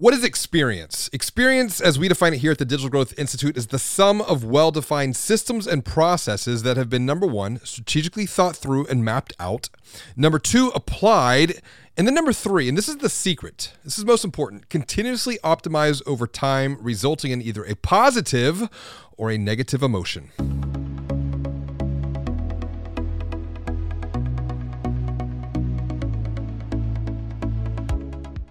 What is experience? Experience, as we define it here at the Digital Growth Institute, is the sum of well defined systems and processes that have been number one, strategically thought through and mapped out, number two, applied, and then number three, and this is the secret, this is most important, continuously optimized over time, resulting in either a positive or a negative emotion.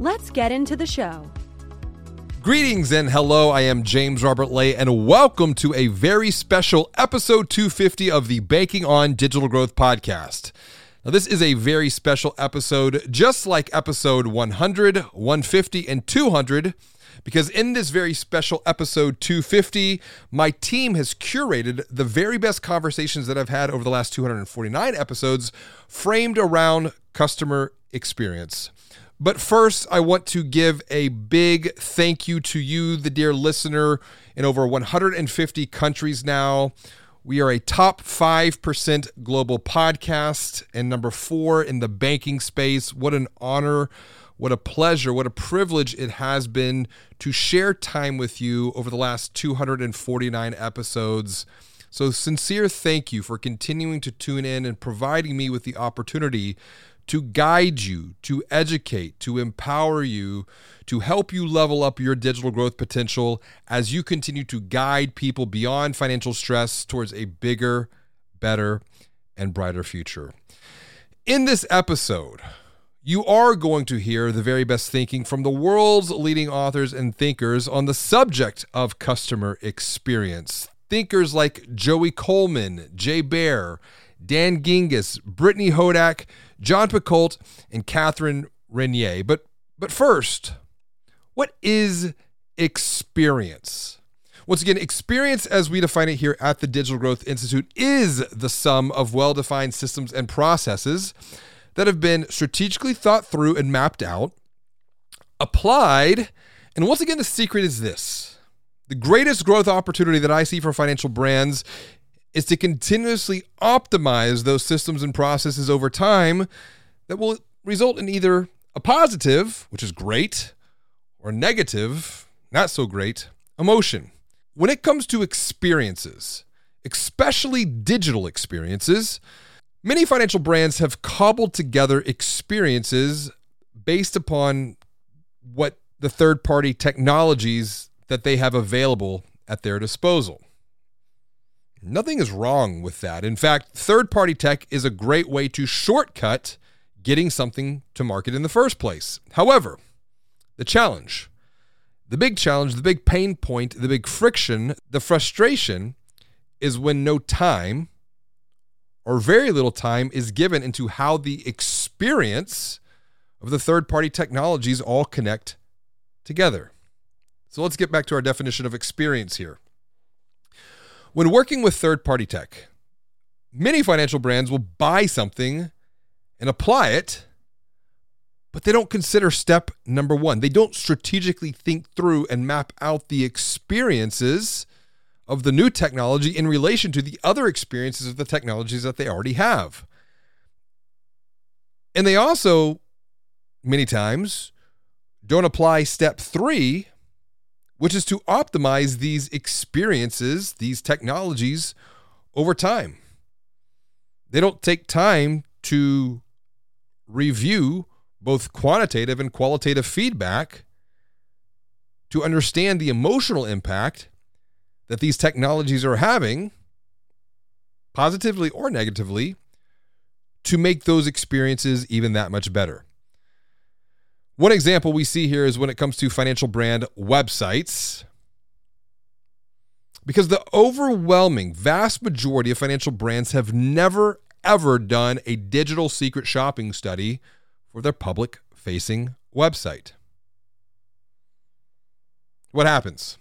Let's get into the show. Greetings and hello. I am James Robert Lay, and welcome to a very special episode 250 of the Banking on Digital Growth podcast. Now, this is a very special episode, just like episode 100, 150, and 200, because in this very special episode 250, my team has curated the very best conversations that I've had over the last 249 episodes, framed around customer experience. But first, I want to give a big thank you to you, the dear listener, in over 150 countries now. We are a top 5% global podcast and number four in the banking space. What an honor, what a pleasure, what a privilege it has been to share time with you over the last 249 episodes. So, sincere thank you for continuing to tune in and providing me with the opportunity to guide you, to educate, to empower you, to help you level up your digital growth potential as you continue to guide people beyond financial stress towards a bigger, better, and brighter future. In this episode, you are going to hear the very best thinking from the world's leading authors and thinkers on the subject of customer experience. Thinkers like Joey Coleman, Jay Baer, Dan Gingiss, Brittany Hodak, Jon Picoult, and Catherine Renier. But but first, what is experience? Once again, experience as we define it here at the Digital Growth Institute is the sum of well defined systems and processes that have been strategically thought through and mapped out, applied, and once again, the secret is this the greatest growth opportunity that I see for financial brands is to continuously optimize those systems and processes over time that will result in either a positive, which is great, or negative, not so great, emotion. When it comes to experiences, especially digital experiences, many financial brands have cobbled together experiences based upon what the third party technologies that they have available at their disposal. Nothing is wrong with that. In fact, third party tech is a great way to shortcut getting something to market in the first place. However, the challenge, the big challenge, the big pain point, the big friction, the frustration is when no time or very little time is given into how the experience of the third party technologies all connect together. So let's get back to our definition of experience here. When working with third party tech, many financial brands will buy something and apply it, but they don't consider step number one. They don't strategically think through and map out the experiences of the new technology in relation to the other experiences of the technologies that they already have. And they also, many times, don't apply step three which is to optimize these experiences, these technologies over time. They don't take time to review both quantitative and qualitative feedback to understand the emotional impact that these technologies are having, positively or negatively, to make those experiences even that much better. One example we see here is when it comes to financial brand websites. Because the overwhelming vast majority of financial brands have never, ever done a digital secret shopping study for their public facing website. what happens?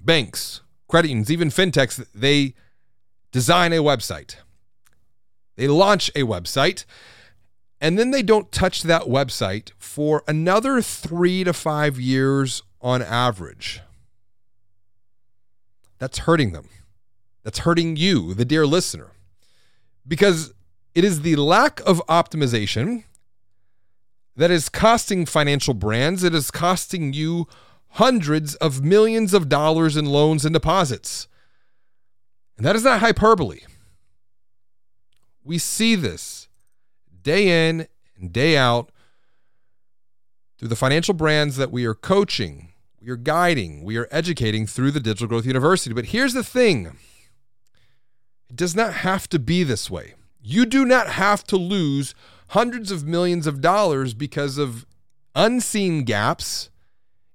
Banks, credit unions, even fintechs, they design a website. They launch a website and then they don't touch that website for another three to five years on average. That's hurting them. That's hurting you, the dear listener, because it is the lack of optimization that is costing financial brands, it is costing you hundreds of millions of dollars in loans and deposits. And that is not hyperbole. We see this day in and day out through the financial brands that we are coaching, we are guiding, we are educating through the Digital Growth University. But here's the thing it does not have to be this way. You do not have to lose hundreds of millions of dollars because of unseen gaps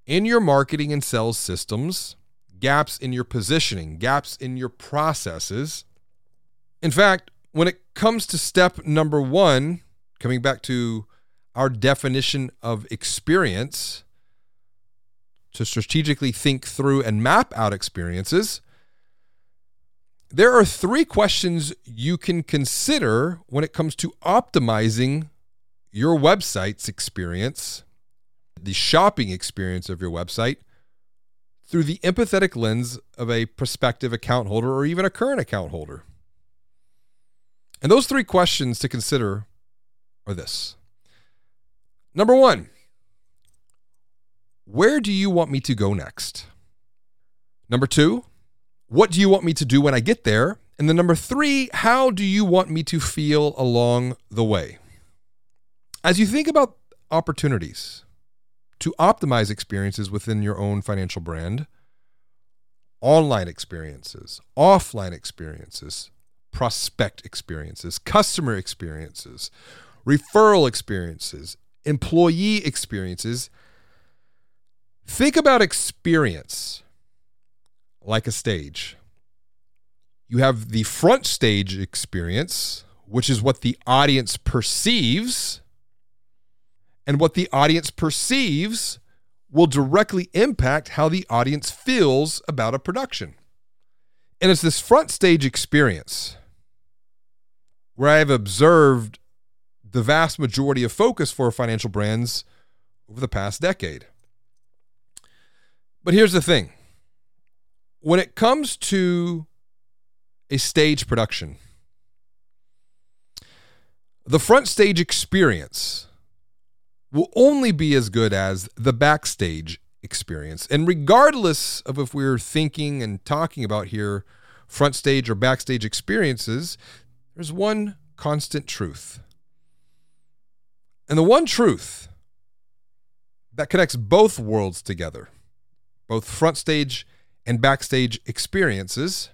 in your marketing and sales systems, gaps in your positioning, gaps in your processes. In fact, when it comes to step number one, coming back to our definition of experience, to strategically think through and map out experiences, there are three questions you can consider when it comes to optimizing your website's experience, the shopping experience of your website, through the empathetic lens of a prospective account holder or even a current account holder. And those three questions to consider are this Number one, where do you want me to go next? Number two, what do you want me to do when I get there? And then number three, how do you want me to feel along the way? As you think about opportunities to optimize experiences within your own financial brand, online experiences, offline experiences, prospect experiences, customer experiences, referral experiences, employee experiences. Think about experience like a stage. You have the front stage experience, which is what the audience perceives. And what the audience perceives will directly impact how the audience feels about a production. And it's this front stage experience where I have observed the vast majority of focus for financial brands over the past decade. But here's the thing when it comes to a stage production, the front stage experience will only be as good as the backstage experience. And regardless of if we're thinking and talking about here front stage or backstage experiences, there's one constant truth. And the one truth that connects both worlds together, both front stage and backstage experiences,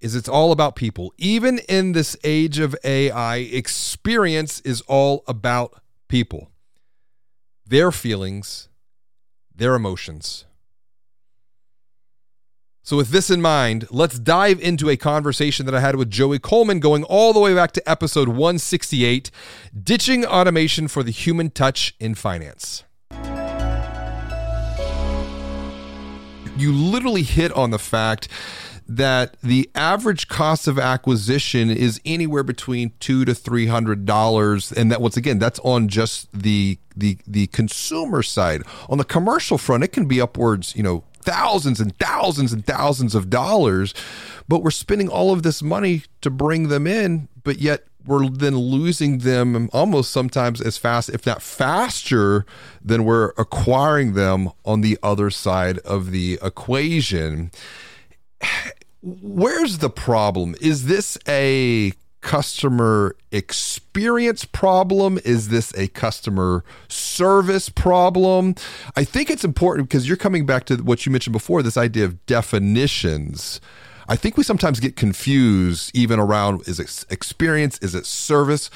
is it's all about people. Even in this age of AI, experience is all about people, their feelings, their emotions. So, with this in mind, let's dive into a conversation that I had with Joey Coleman going all the way back to episode 168 Ditching Automation for the Human Touch in Finance. You literally hit on the fact that the average cost of acquisition is anywhere between two to three hundred dollars, and that once again, that's on just the the the consumer side. On the commercial front, it can be upwards, you know, thousands and thousands and thousands of dollars, but we're spending all of this money to bring them in, but yet we're then losing them almost sometimes as fast, if not faster, than we're acquiring them on the other side of the equation. Where's the problem? Is this a customer experience problem? Is this a customer service problem? I think it's important because you're coming back to what you mentioned before this idea of definitions. I think we sometimes get confused even around is it experience, is it service?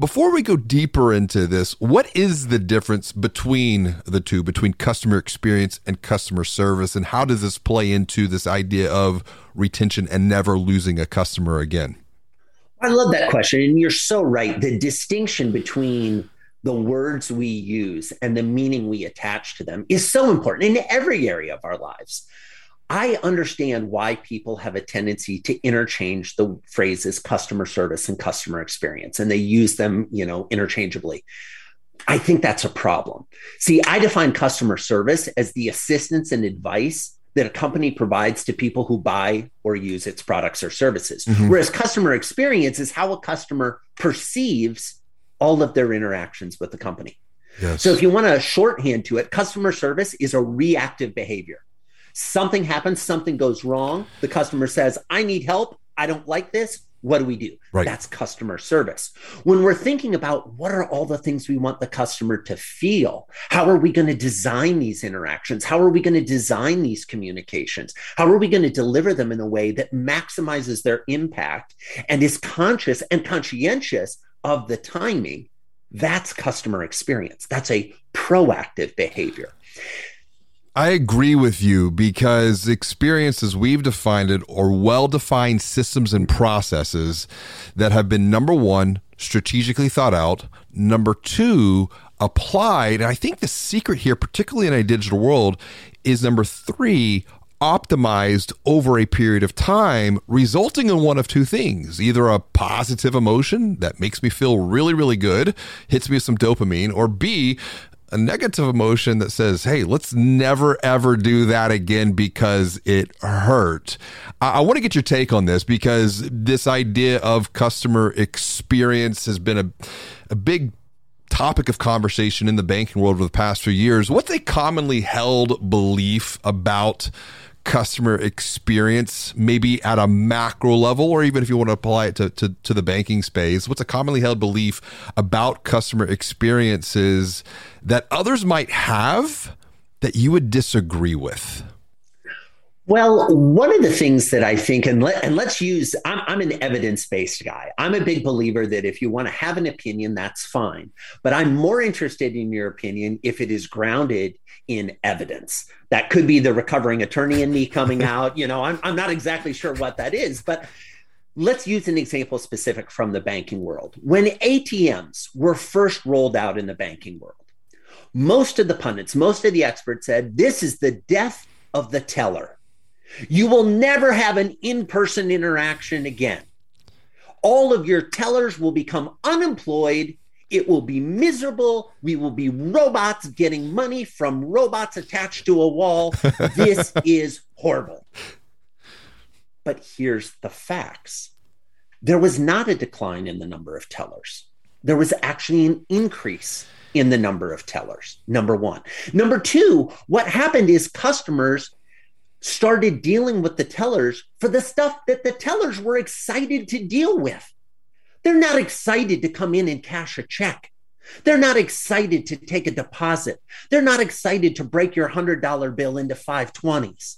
Before we go deeper into this, what is the difference between the two, between customer experience and customer service? And how does this play into this idea of retention and never losing a customer again? I love that question. And you're so right. The distinction between the words we use and the meaning we attach to them is so important in every area of our lives. I understand why people have a tendency to interchange the phrases customer service and customer experience, and they use them, you know, interchangeably. I think that's a problem. See, I define customer service as the assistance and advice that a company provides to people who buy or use its products or services. Mm-hmm. Whereas customer experience is how a customer perceives all of their interactions with the company. Yes. So if you want to shorthand to it, customer service is a reactive behavior. Something happens, something goes wrong. The customer says, I need help. I don't like this. What do we do? Right. That's customer service. When we're thinking about what are all the things we want the customer to feel, how are we going to design these interactions? How are we going to design these communications? How are we going to deliver them in a way that maximizes their impact and is conscious and conscientious of the timing? That's customer experience. That's a proactive behavior. I agree with you because experiences we've defined it are well defined systems and processes that have been number one, strategically thought out, number two, applied. And I think the secret here, particularly in a digital world, is number three, optimized over a period of time, resulting in one of two things either a positive emotion that makes me feel really, really good, hits me with some dopamine, or B, a negative emotion that says, hey, let's never ever do that again because it hurt. I, I want to get your take on this because this idea of customer experience has been a, a big topic of conversation in the banking world over the past few years. What's a commonly held belief about customer experience, maybe at a macro level, or even if you want to apply it to, to, to, the banking space? What's a commonly held belief about customer experiences that others might have that you would disagree with? Well, one of the things that I think, and, let, and let's use, I'm, I'm an evidence based guy. I'm a big believer that if you want to have an opinion, that's fine. But I'm more interested in your opinion if it is grounded in evidence. That could be the recovering attorney in me coming out. You know, I'm, I'm not exactly sure what that is, but let's use an example specific from the banking world. When ATMs were first rolled out in the banking world, most of the pundits, most of the experts said this is the death of the teller you will never have an in person interaction again. All of your tellers will become unemployed. It will be miserable. We will be robots getting money from robots attached to a wall. This is horrible. But here's the facts there was not a decline in the number of tellers, there was actually an increase in the number of tellers. Number one. Number two, what happened is customers started dealing with the tellers for the stuff that the tellers were excited to deal with. They're not excited to come in and cash a check. They're not excited to take a deposit. They're not excited to break your $100 bill into 520s.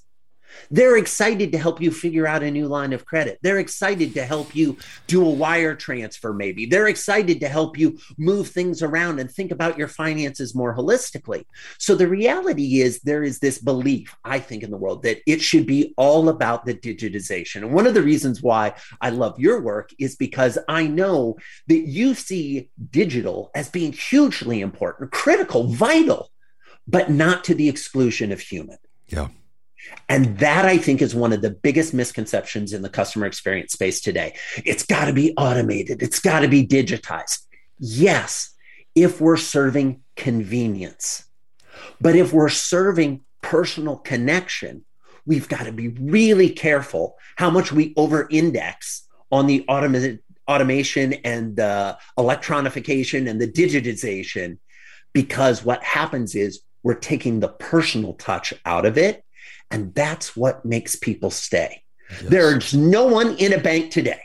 They're excited to help you figure out a new line of credit. They're excited to help you do a wire transfer, maybe. They're excited to help you move things around and think about your finances more holistically. So the reality is, there is this belief, I think, in the world that it should be all about the digitization. And one of the reasons why I love your work is because I know that you see digital as being hugely important, critical, vital, but not to the exclusion of human. Yeah. And that I think is one of the biggest misconceptions in the customer experience space today. It's got to be automated, it's got to be digitized. Yes, if we're serving convenience. But if we're serving personal connection, we've got to be really careful how much we over index on the automation and the electronification and the digitization because what happens is we're taking the personal touch out of it and that's what makes people stay. Yes. There's no one in a bank today.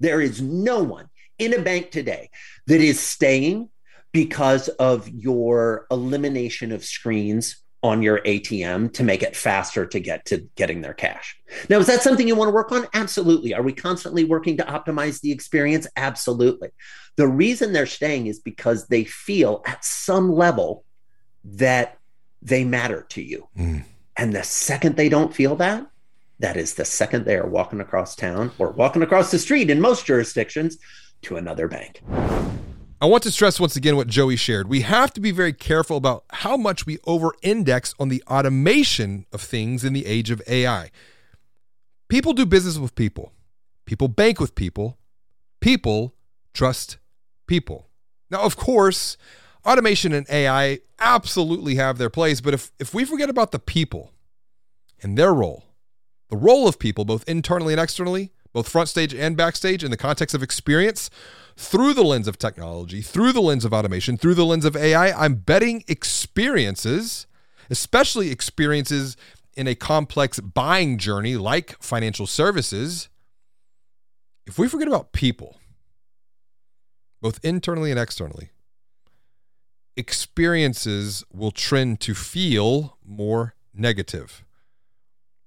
There is no one in a bank today that is staying because of your elimination of screens on your ATM to make it faster to get to getting their cash. Now, is that something you want to work on? Absolutely. Are we constantly working to optimize the experience? Absolutely. The reason they're staying is because they feel at some level that they matter to you. Mm. And the second they don't feel that, that is the second they are walking across town or walking across the street in most jurisdictions to another bank. I want to stress once again what Joey shared. We have to be very careful about how much we over index on the automation of things in the age of AI. People do business with people, people bank with people, people trust people. Now, of course, automation and AI absolutely have their place, but if, if we forget about the people and their role, the role of people, both internally and externally, both front stage and backstage, in the context of experience, through the lens of technology, through the lens of automation, through the lens of AI, I'm betting experiences, especially experiences in a complex buying journey like financial services, if we forget about people, both internally and externally, experiences will trend to feel more negative.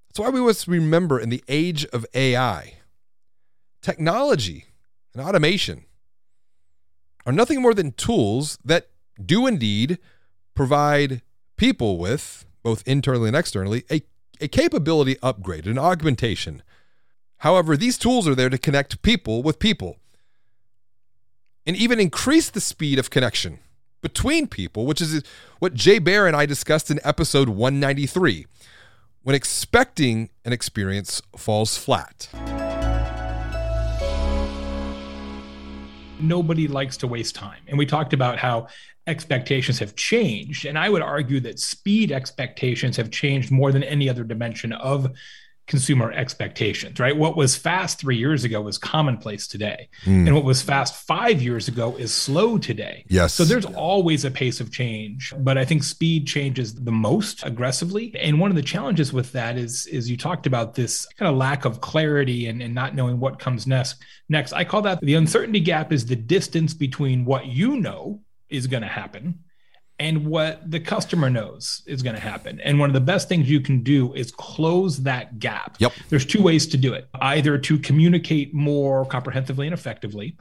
That's why we must remember in the age of AI, technology and automation are nothing more than tools that do indeed provide people with, both internally and externally, a, a capability upgrade, an augmentation. However, these tools are there to connect people with people and even increase the speed of connection between people, which is what Jay Baer and I discussed in episode 193 when expecting an experience falls flat. Nobody likes to waste time. And we talked about how expectations have changed. And I would argue that speed expectations have changed more than any other dimension of consumer expectations, right? What was fast three years ago was commonplace today. Mm. And what was fast five years ago is slow today. Yes. So there's always a pace of change, but I think speed changes the most aggressively. And one of the challenges with that is, is you talked about this kind of lack of clarity and, and not knowing what comes next. Next, I call that the uncertainty gap is the distance between what you know is going to happen and what the customer knows is going to happen. And one of the best things you can do is close that gap. Yep. There's two ways to do it. Either to communicate more comprehensively and effectively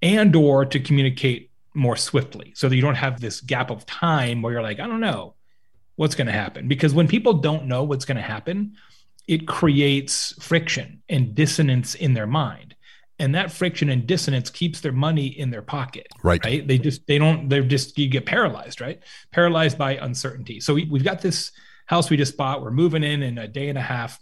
and or to communicate more swiftly so that you don't have this gap of time where you're like, I don't know what's going to happen because when people don't know what's going to happen, it creates friction and dissonance in their mind and that friction and dissonance keeps their money in their pocket right. right? They just they don't they're just you get paralyzed right? Paralyzed by uncertainty. So we, we've got this house we just bought we're moving in in a day and a half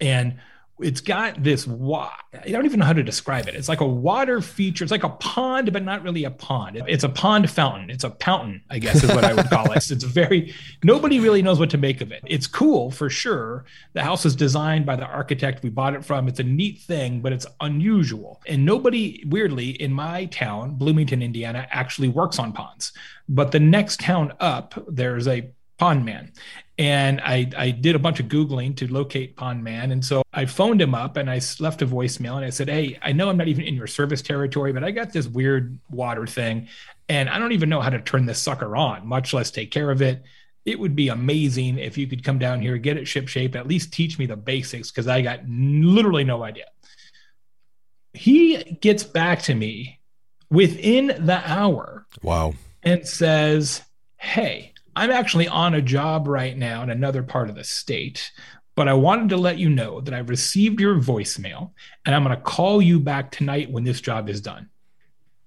and it's got this wa- I don't even know how to describe it. It's like a water feature. It's like a pond, but not really a pond. It's a pond fountain. It's a fountain, I guess is what I would call it. It's very nobody really knows what to make of it. It's cool for sure. The house is designed by the architect we bought it from. It's a neat thing, but it's unusual. And nobody weirdly in my town, Bloomington, Indiana, actually works on ponds. But the next town up, there's a pond man. And I, I did a bunch of googling to locate pond man. And so i phoned him up and i left a voicemail and i said hey i know i'm not even in your service territory but i got this weird water thing and i don't even know how to turn this sucker on much less take care of it. It would be amazing if you could come down here get it ship shape at least teach me the basics because i got literally no idea. He gets back to me within the hour wow. and says hey I'm actually on a job right now in another part of the state, but I wanted to let you know that I've received your voicemail and I'm going to call you back tonight when this job is done.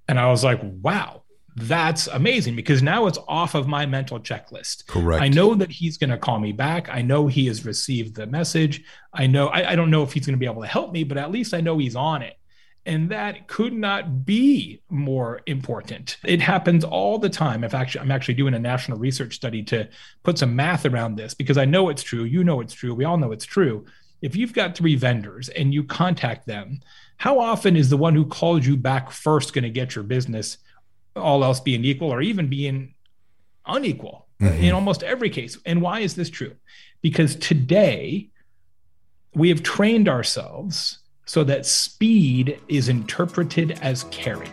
And I was like, wow, that's amazing because now it's off of my mental checklist. Correct. I know that he's going to call me back. I know he has received the message. I know, I, I don't know if he's going to be able to help me, but at least I know he's on it. And that could not be more important. It happens all the time. If actually, I'm actually doing a national research study to put some math around this because I know it's true. You know it's true. We all know it's true. If you've got three vendors and you contact them, how often is the one who calls you back first going to get your business, all else being equal or even being unequal mm-hmm. in almost every case? And why is this true? Because today we have trained ourselves so that speed is interpreted as caring.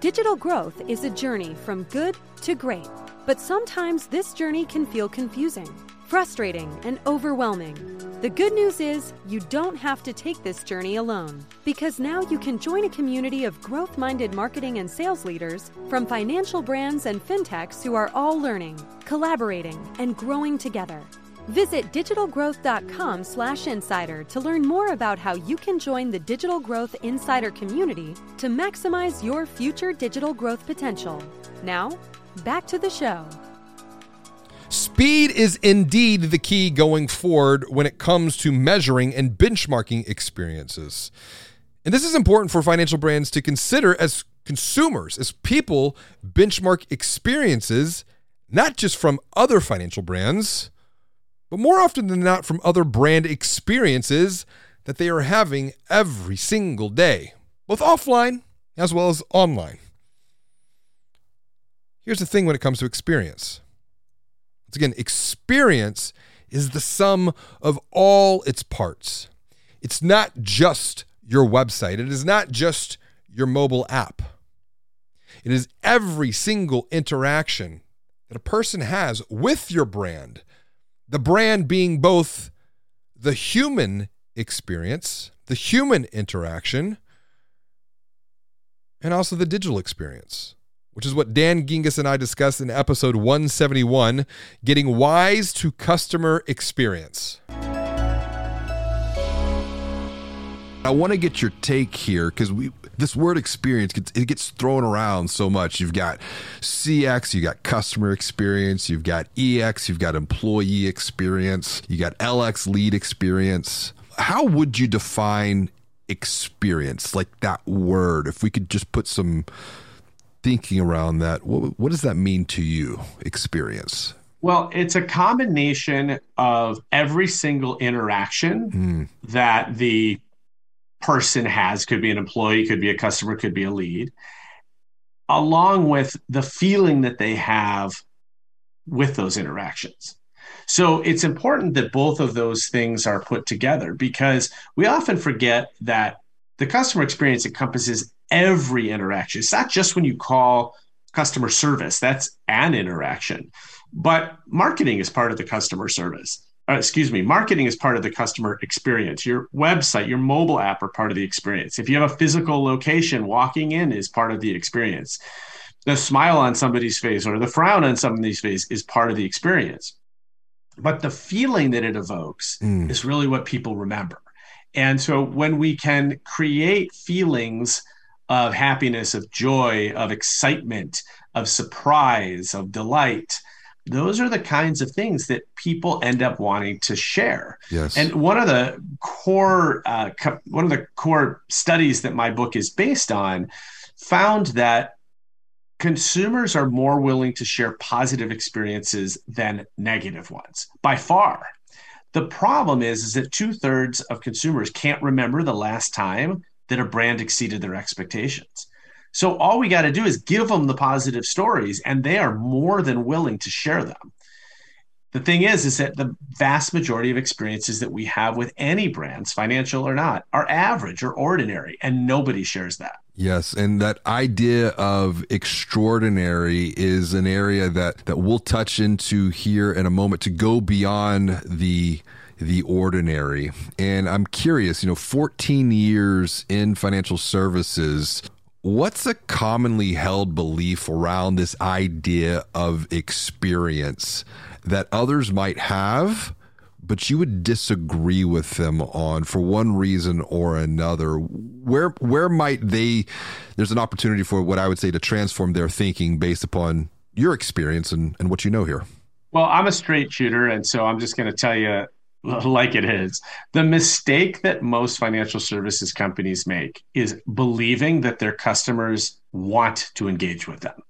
Digital growth is a journey from good to great, but sometimes this journey can feel confusing, frustrating, and overwhelming. The good news is you don't have to take this journey alone because now you can join a community of growth minded marketing and sales leaders from financial brands and fintechs who are all learning, collaborating, and growing together. Visit digitalgrowth.com slash insider to learn more about how you can join the Digital Growth Insider community to maximize your future digital growth potential. Now, back to the show. Speed is indeed the key going forward when it comes to measuring and benchmarking experiences. And this is important for financial brands to consider as consumers, as people benchmark experiences, not just from other financial brands, but more often than not from other brand experiences that they are having every single day, both offline as well as online. Here's the thing when it comes to experience. Once again, experience is the sum of all its parts. It's not just your website, it is not just your mobile app. It is every single interaction that a person has with your brand. The brand being both the human experience, the human interaction, and also the digital experience which is what Dan Gingiss and I discussed in episode 171 Getting Wise to Customer Experience. I want to get your take here because we this word experience it gets thrown around so much. You've got CX, you've got customer experience, you've got EX, you've got employee experience, you got LX lead experience. How would you define experience, like that word? If we could just put some thinking around that. What, what does that mean to you, experience? Well, it's a combination of every single interaction mm. that the person has, could be an employee, could be a customer, could be a lead, along with the feeling that they have with those interactions. So it's important that both of those things are put together because we often forget that the customer experience encompasses every interaction. It's not just when you call customer service, that's an interaction. But marketing is part of the customer service. Uh, excuse me, marketing is part of the customer experience. Your website, your mobile app are part of the experience. If you have a physical location, walking in is part of the experience. The smile on somebody's face or the frown on somebody's face is part of the experience. But the feeling that it evokes mm. is really what people remember. And so when we can create feelings of happiness, of joy, of excitement, of surprise, of delight. Those are the kinds of things that people end up wanting to share. Yes. And one of the core uh, co- one of the core studies that my book is based on found that consumers are more willing to share positive experiences than negative ones by far. The problem is, is that two thirds of consumers can't remember the last time that a brand exceeded their expectations. So all we got to do is give them the positive stories and they are more than willing to share them. The thing is is that the vast majority of experiences that we have with any brands, financial or not, are average or ordinary and nobody shares that. Yes, and that idea of extraordinary is an area that that we'll touch into here in a moment to go beyond the the ordinary. And I'm curious, you know, 14 years in financial services, what's a commonly held belief around this idea of experience that others might have? but you would disagree with them on for one reason or another where where might they there's an opportunity for what i would say to transform their thinking based upon your experience and, and what you know here well i'm a straight shooter and so i'm just going to tell you like it is. The mistake that most financial services companies make is believing that their customers want to engage with them.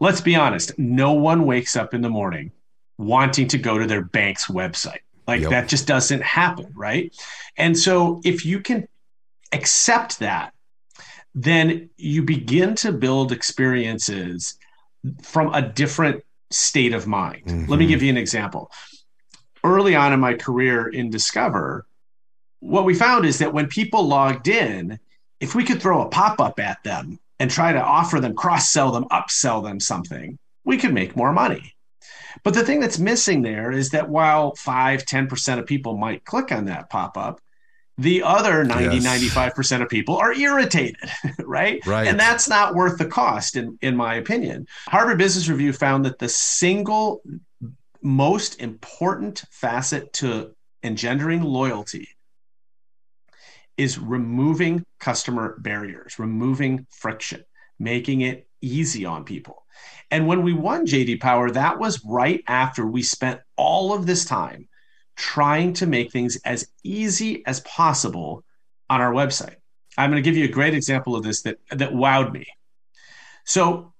Let's be honest, no one wakes up in the morning wanting to go to their bank's website. Like yep. that just doesn't happen, right? And so if you can accept that, then you begin to build experiences from a different state of mind. Mm-hmm. Let me mm-hmm. give you an example early on in my career in Discover, what we found is that when people logged in, if we could throw a pop up at them and try to offer them, cross sell them, upsell them something, we could make more money. But the thing that's missing there is that while 5, 10% of people might click on that pop up, the other 90, yes. 95% of people are irritated, right? Right. And that's not worth the cost, in, in my opinion. Harvard Business Review found that the single most important facet to engendering loyalty is removing customer barriers, removing friction, making it easy on people. And when we won JD Power, that was right after we spent all of this time trying to make things as easy as possible on our website. I'm going to give you a great example of this that, that wowed me. So,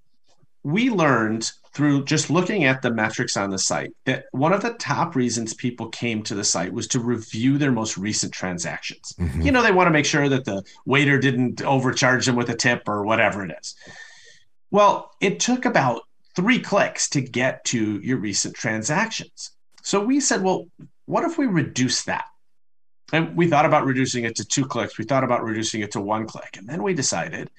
we learned through just looking at the metrics on the site that one of the top reasons people came to the site was to review their most recent transactions. Mm-hmm. You know, they want to make sure that the waiter didn't overcharge them with a tip or whatever it is. Well, it took about three clicks to get to your recent transactions. So we said, well, what if we reduce that? And we thought about reducing it to two clicks. We thought about reducing it to one click. And then we decided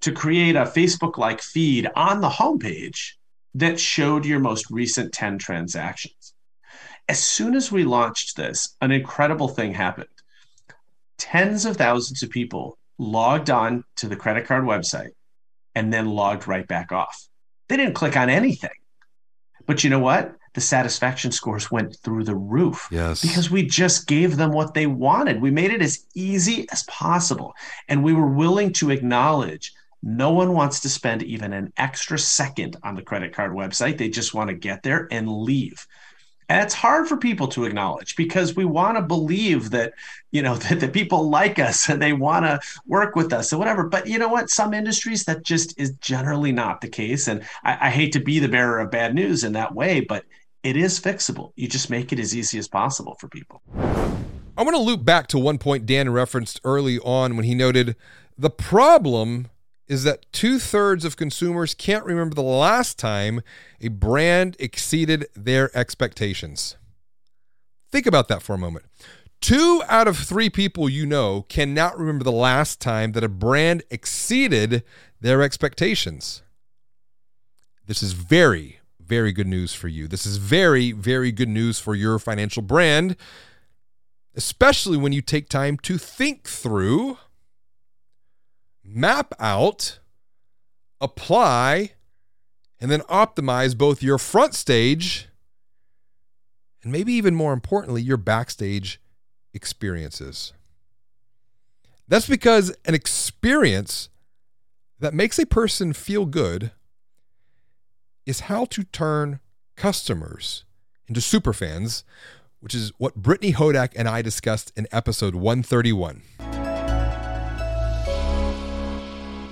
to create a Facebook like feed on the homepage that showed your most recent 10 transactions. As soon as we launched this, an incredible thing happened. Tens of thousands of people logged on to the credit card website and then logged right back off. They didn't click on anything. But you know what? The satisfaction scores went through the roof. Yes. Because we just gave them what they wanted. We made it as easy as possible. And we were willing to acknowledge no one wants to spend even an extra second on the credit card website. They just want to get there and leave. And it's hard for people to acknowledge because we want to believe that, you know, that the people like us and they want to work with us and whatever. But you know what? Some industries that just is generally not the case. And I, I hate to be the bearer of bad news in that way, but it is fixable. You just make it as easy as possible for people. I want to loop back to one point Dan referenced early on when he noted the problem is that two thirds of consumers can't remember the last time a brand exceeded their expectations. Think about that for a moment. Two out of three people you know cannot remember the last time that a brand exceeded their expectations. This is very, very good news for you. This is very, very good news for your financial brand, especially when you take time to think through map out, apply, and then optimize both your front stage and maybe even more importantly, your backstage experiences. That's because an experience that makes a person feel good is how to turn customers into superfans, which is what Brittany Hodak and I discussed in episode 131.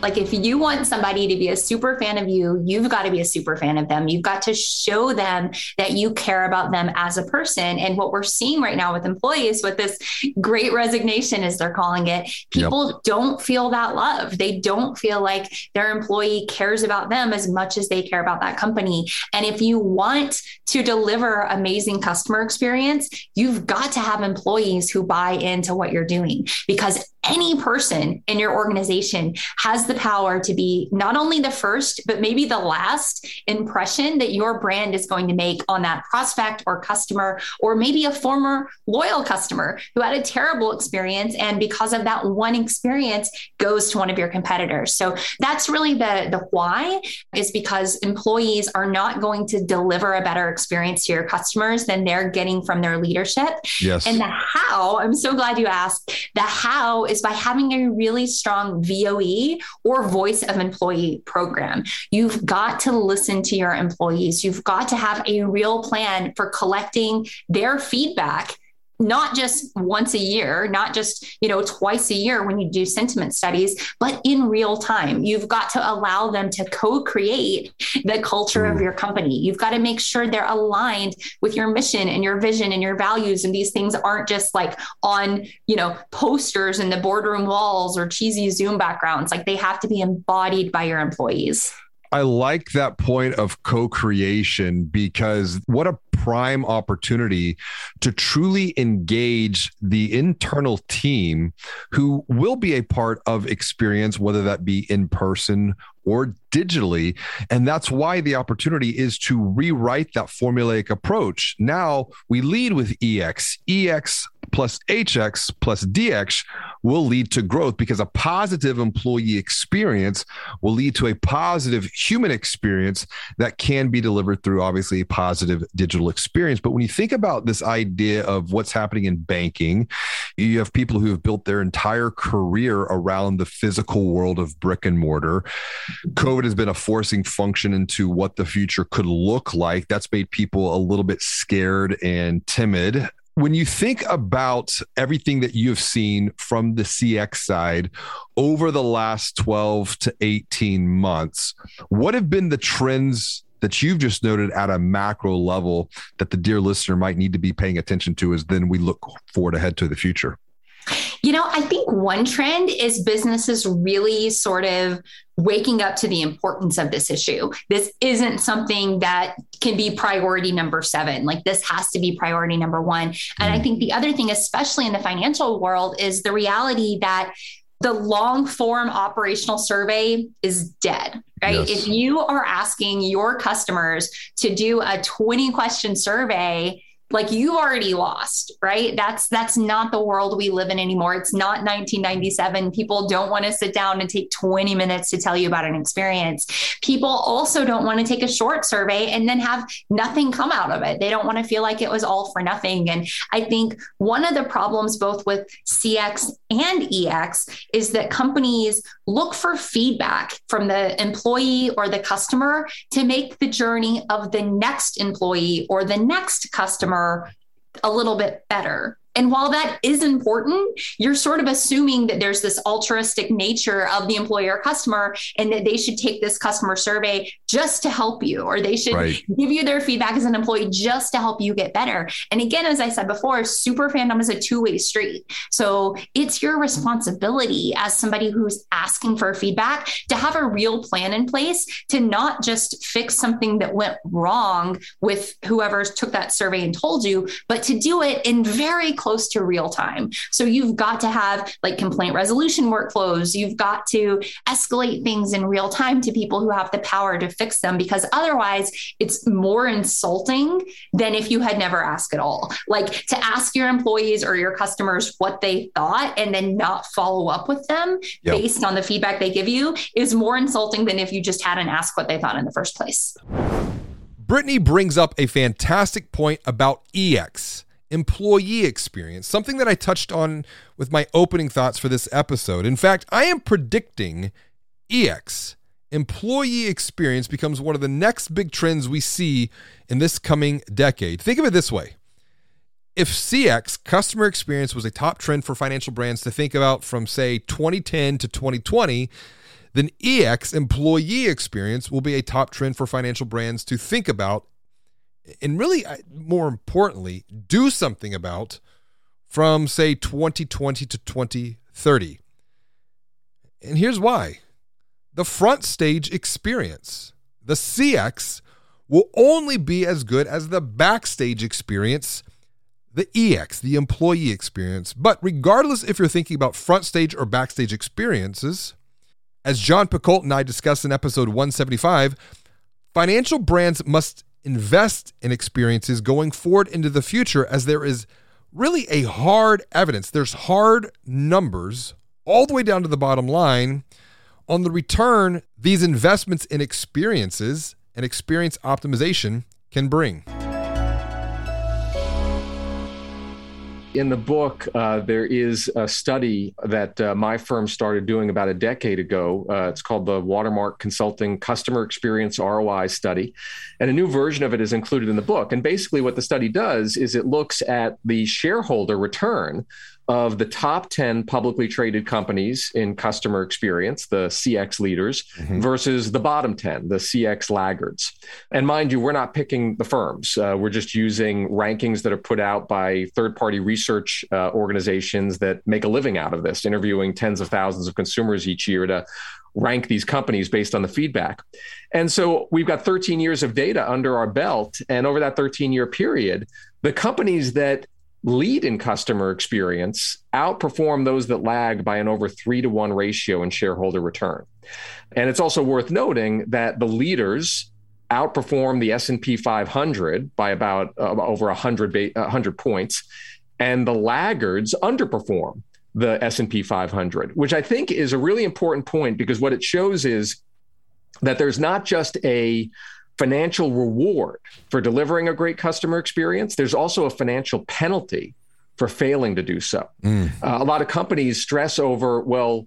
Like if you want somebody to be a super fan of you, you've got to be a super fan of them. You've got to show them that you care about them as a person. And what we're seeing right now with employees with this great resignation, as they're calling it, people yep. don't feel that love. They don't feel like their employee cares about them as much as they care about that company. And if you want to deliver amazing customer experience, you've got to have employees who buy into what you're doing because any person in your organization has the power to be not only the first, but maybe the last impression that your brand is going to make on that prospect or customer, or maybe a former loyal customer who had a terrible experience. And because of that one experience, goes to one of your competitors. So that's really the, the why is because employees are not going to deliver a better experience to your customers than they're getting from their leadership. Yes. And the how, I'm so glad you asked, the how is by having a really strong VOE or voice of employee program. You've got to listen to your employees. You've got to have a real plan for collecting their feedback not just once a year, not just, you know, twice a year when you do sentiment studies, but in real time. You've got to allow them to co-create the culture of hmm. your company. You've got to make sure they're aligned with your mission and your vision and your values and these things aren't just like on, you know, posters in the boardroom walls or cheesy Zoom backgrounds. Like they have to be embodied by your employees. I like that point of co creation because what a prime opportunity to truly engage the internal team who will be a part of experience, whether that be in person or digitally. And that's why the opportunity is to rewrite that formulaic approach. Now we lead with EX. EX plus HX plus DX will lead to growth because a positive employee experience will lead to a positive human experience that can be delivered through obviously a positive digital experience. But when you think about this idea of what's happening in banking, you have people who have built their entire career around the physical world of brick and mortar. COVID has been a forcing function into what the future could look like. That's made people a little bit scared and timid when you think about everything that you've seen from the CX side over the last 12 to 18 months, what have been the trends that you've just noted at a macro level that the dear listener might need to be paying attention to as then we look forward ahead to the future? You know, I think one trend is businesses really sort of waking up to the importance of this issue. This isn't something that can be priority number seven. Like this has to be priority number one. And I mm. think the other thing, especially in the financial world, is the reality that the long form operational survey is dead, right? Yes. If you are asking your customers to do a 20 question survey, like you already lost right? That's that's not the world we live in anymore. It's not 1997 people don't want to sit down and take 20 minutes to tell you about an experience. People also don't want to take a short survey and then have nothing come out of it. They don't want to feel like it was all for nothing. And i think one of the problems both with cx and ex is that companies look for feedback from the employee or the customer to make the journey of the next employee or the next customer a little bit better. And while that is important, you're sort of assuming that there's this altruistic nature of the employer customer and that they should take this customer survey just to help you, or they should right. give you their feedback as an employee just to help you get better. And again, as I said before, super fandom is a two way street. So it's your responsibility as somebody who's asking for feedback to have a real plan in place to not just fix something that went wrong with whoever took that survey and told you, but to do it in very close close to real time. So you've got to have like complaint resolution workflows. You've got to escalate things in real time to people who have the power to fix them because otherwise it's more insulting than if you had never asked at all. Like to ask your employees or your customers what they thought and then not follow up with them yep. based on the feedback they give you is more insulting than if you just hadn't asked what they thought in the first place. Brittany brings up a fantastic point about EX employee experience, something that I touched on with my opening thoughts for this episode. In fact, I am predicting EX, employee experience, becomes one of the next big trends we see in this coming decade. Think of it this way. If CX, customer experience, was a top trend for financial brands to think about from, say, 2010 to 2020, then EX, employee experience, will be a top trend for financial brands to think about and really uh, more importantly, do something about from say 2020 to 2030. And here's why the front stage experience, the CX, will only be as good as the backstage experience, the EX, the employee experience. But regardless if you're thinking about front stage or backstage experiences, as Jon Picoult and I discussed in episode 175, financial brands must invest in experiences going forward into the future as there is really a hard evidence. There's hard numbers all the way down to the bottom line on the return these investments in experiences and experience optimization can bring. In the book, uh, there is a study that uh, my firm started doing about a decade ago. Uh, it's called the Watermark Consulting Customer Experience ROI Study. And a new version of it is included in the book. And basically, what the study does is it looks at the shareholder return of the top 10 publicly traded companies in customer experience, the CX leaders, mm-hmm. versus the bottom 10, the CX laggards. And mind you, we're not picking the firms. Uh, we're just using rankings that are put out by third party research uh, organizations that make a living out of this, interviewing tens of thousands of consumers each year to rank these companies based on the feedback. And so we've got 13 years of data under our belt. And over that 13 year period, the companies that lead in customer experience outperform those that lag by an over three to one ratio in shareholder return. And it's also worth noting that the leaders outperform the S&P 500 by about uh, over 100, ba- 100 points and the laggards underperform the S&P 500, which I think is a really important point because what it shows is that there's not just a financial reward for delivering a great customer experience, there's also a financial penalty for failing to do so. Mm. Uh, a lot of companies stress over, well,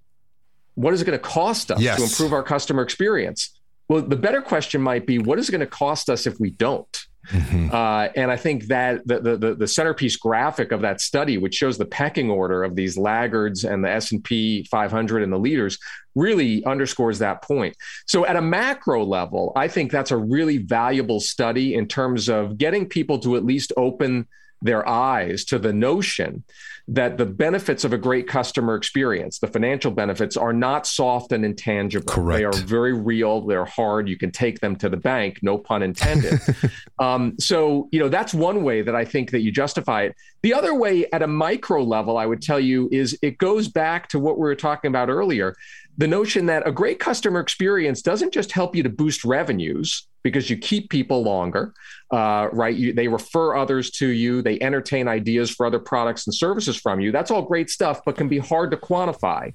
what is it going to cost us yes. to improve our customer experience? Well, the better question might be, what is it going to cost us if we don't? Mm-hmm. Uh, and I think that the, the, the centerpiece graphic of that study, which shows the pecking order of these laggards and the S and P 500 and the leaders, really underscores that point. So, at a macro level, I think that's a really valuable study in terms of getting people to at least open their eyes to the notion that the benefits of a great customer experience, the financial benefits, are not soft and intangible. Correct. They are very real. They're hard. You can take them to the bank, no pun intended. um, so, you know, that's one way that I think that you justify it. The other way, at a micro level, I would tell you is it goes back to what we were talking about earlier the notion that a great customer experience doesn't just help you to boost revenues because you keep people longer, uh, right? You, they refer others to you, they entertain ideas for other products and services from you. That's all great stuff, but can be hard to quantify.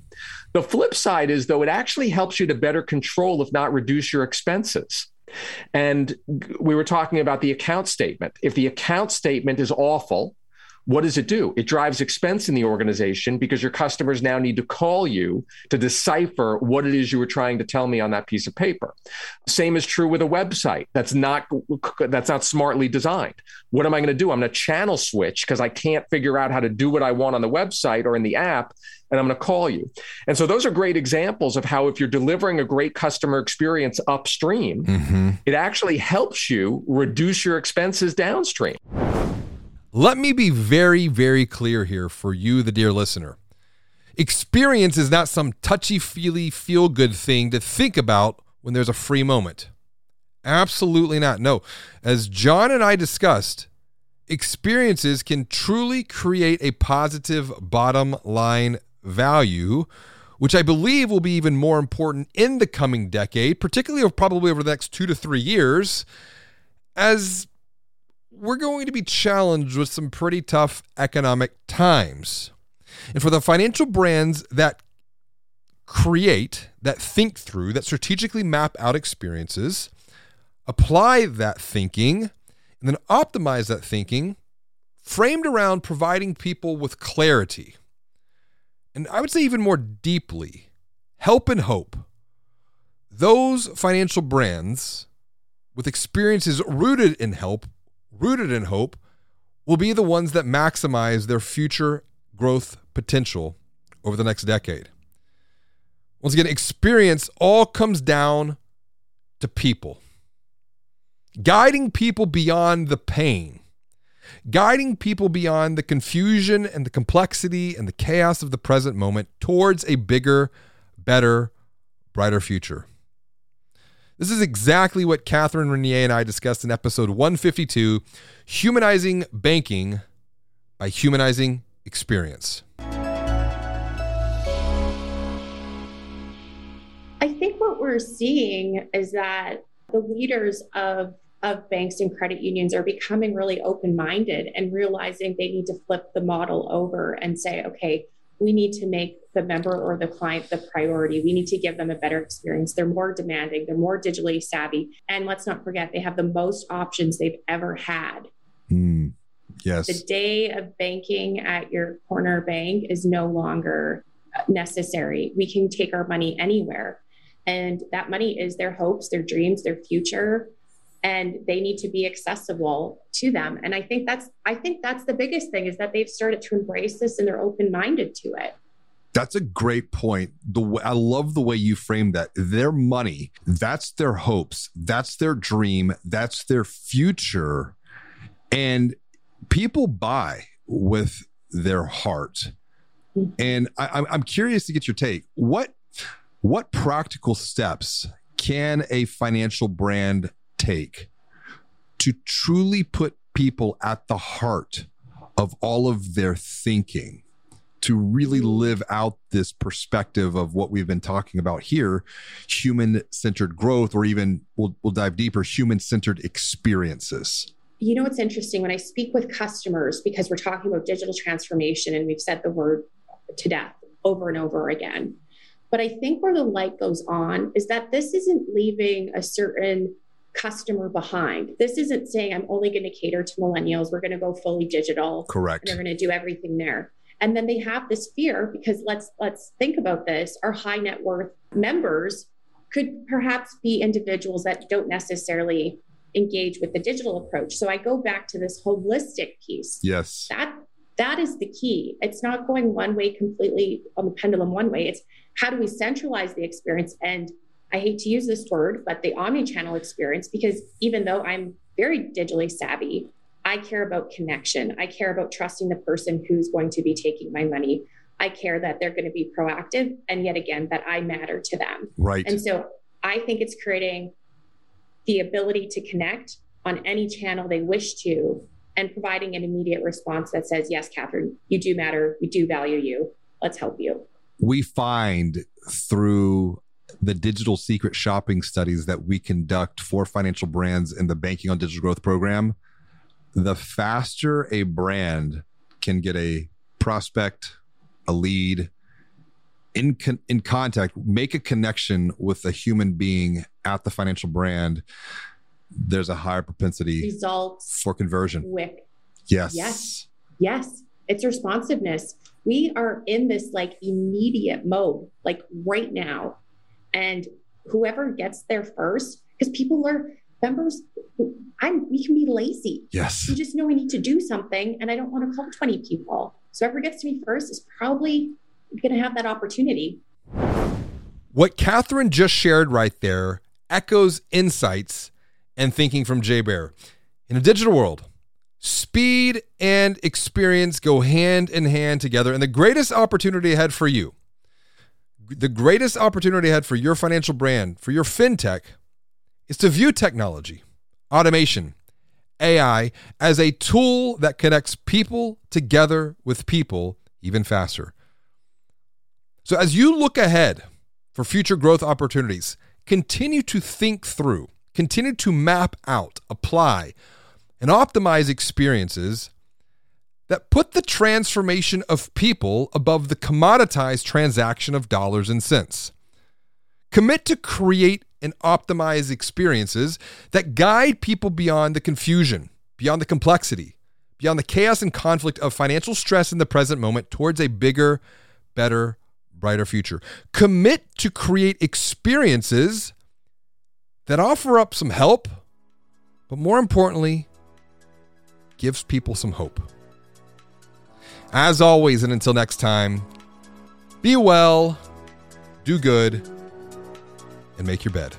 The flip side is, though, it actually helps you to better control, if not reduce your expenses. And we were talking about the account statement. If the account statement is awful, what does it do? It drives expense in the organization because your customers now need to call you to decipher what it is you were trying to tell me on that piece of paper. Same is true with a website that's not that's not smartly designed. What am I going to do? I'm going to channel switch because I can't figure out how to do what I want on the website or in the app and I'm going to call you. And so those are great examples of how if you're delivering a great customer experience upstream, mm-hmm. it actually helps you reduce your expenses downstream. Let me be very, very clear here for you, the dear listener. Experience is not some touchy feely, feel good thing to think about when there's a free moment. Absolutely not. No. As Jon and I discussed, experiences can truly create a positive bottom line value, which I believe will be even more important in the coming decade, particularly probably over the next two to three years, as we're going to be challenged with some pretty tough economic times. And for the financial brands that create, that think through, that strategically map out experiences, apply that thinking, and then optimize that thinking, framed around providing people with clarity. And I would say even more deeply, help and hope. Those financial brands with experiences rooted in help rooted in hope, will be the ones that maximize their future growth potential over the next decade. Once again, experience all comes down to people. Guiding people beyond the pain, guiding people beyond the confusion and the complexity and the chaos of the present moment towards a bigger, better, brighter future. This is exactly what Catherine Renier and I discussed in episode 152 Humanizing Banking by Humanizing Experience. I think what we're seeing is that the leaders of of banks and credit unions are becoming really open minded and realizing they need to flip the model over and say, okay, we need to make the member or the client the priority. We need to give them a better experience. They're more demanding, they're more digitally savvy. And let's not forget, they have the most options they've ever had. Mm, yes. The day of banking at your corner bank is no longer necessary. We can take our money anywhere. And that money is their hopes, their dreams, their future and they need to be accessible to them and i think that's i think that's the biggest thing is that they've started to embrace this and they're open-minded to it that's a great point. The way, I love the way you frame that. Their money, that's their hopes, that's their dream, that's their future. And people buy with their heart. And I, I'm curious to get your take. What what practical steps can a financial brand take to truly put people at the heart of all of their thinking to really live out this perspective of what we've been talking about here human centered growth or even we'll, we'll dive deeper human centered experiences you know what's interesting when I speak with customers because we're talking about digital transformation and we've said the word to death over and over again. But I think where the light goes on is that this isn't leaving a certain customer behind. This isn't saying I'm only going to cater to millennials. We're going to go fully digital. Correct. And they're going to do everything there. And then they have this fear because let's let's think about this. Our high net worth members could perhaps be individuals that don't necessarily engage with the digital approach. So I go back to this holistic piece. Yes. That that is the key. It's not going one way completely on the pendulum one way. It's how do we centralize the experience and I hate to use this word, but the omni-channel experience because even though I'm very digitally savvy, I care about connection. I care about trusting the person who's going to be taking my money. I care that they're going to be proactive and yet again that I matter to them. Right. And so I think it's creating the ability to connect on any channel they wish to and providing an immediate response that says, Yes, Catherine, you do matter. We do value you. Let's help you. We find through the digital secret shopping studies that we conduct for financial brands in the Banking on Digital Growth program, the faster a brand can get a prospect, a lead, in con- in contact, make a connection with a human being at the financial brand, there's a higher propensity Results for conversion. quick. Yes. Yes. Yes. It's responsiveness. We are in this like immediate mode, like right now. And whoever gets there first, because people are members, I'm we can be lazy. Yes. We just know we need to do something, and I don't want to call 20 people. So whoever gets to me first is probably going to have that opportunity. What Catherine just shared right there echoes insights and thinking from Jay Baer. In a digital world, speed and experience go hand in hand together. And the greatest opportunity ahead for you, the greatest opportunity ahead for your financial brand, for your fintech, is to view technology, automation, AI as a tool that connects people together with people even faster. So as you look ahead for future growth opportunities, continue to think through, continue to map out, apply, and optimize experiences that put the transformation of people above the commoditized transaction of dollars and cents. Commit to create and optimize experiences that guide people beyond the confusion, beyond the complexity, beyond the chaos and conflict of financial stress in the present moment towards a bigger, better, brighter future. Commit to create experiences that offer up some help, but more importantly, gives people some hope. As always, and until next time, be well, do good, and make your bed.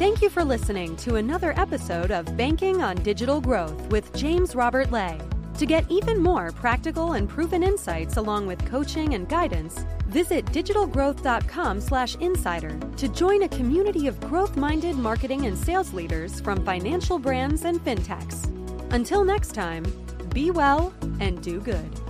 Thank you for listening to another episode of Banking on Digital Growth with James Robert Lay. To get even more practical and proven insights along with coaching and guidance, visit digitalgrowth.com/insider to join a community of growth-minded marketing and sales leaders from financial brands and fintechs. Until next time, be well and do good.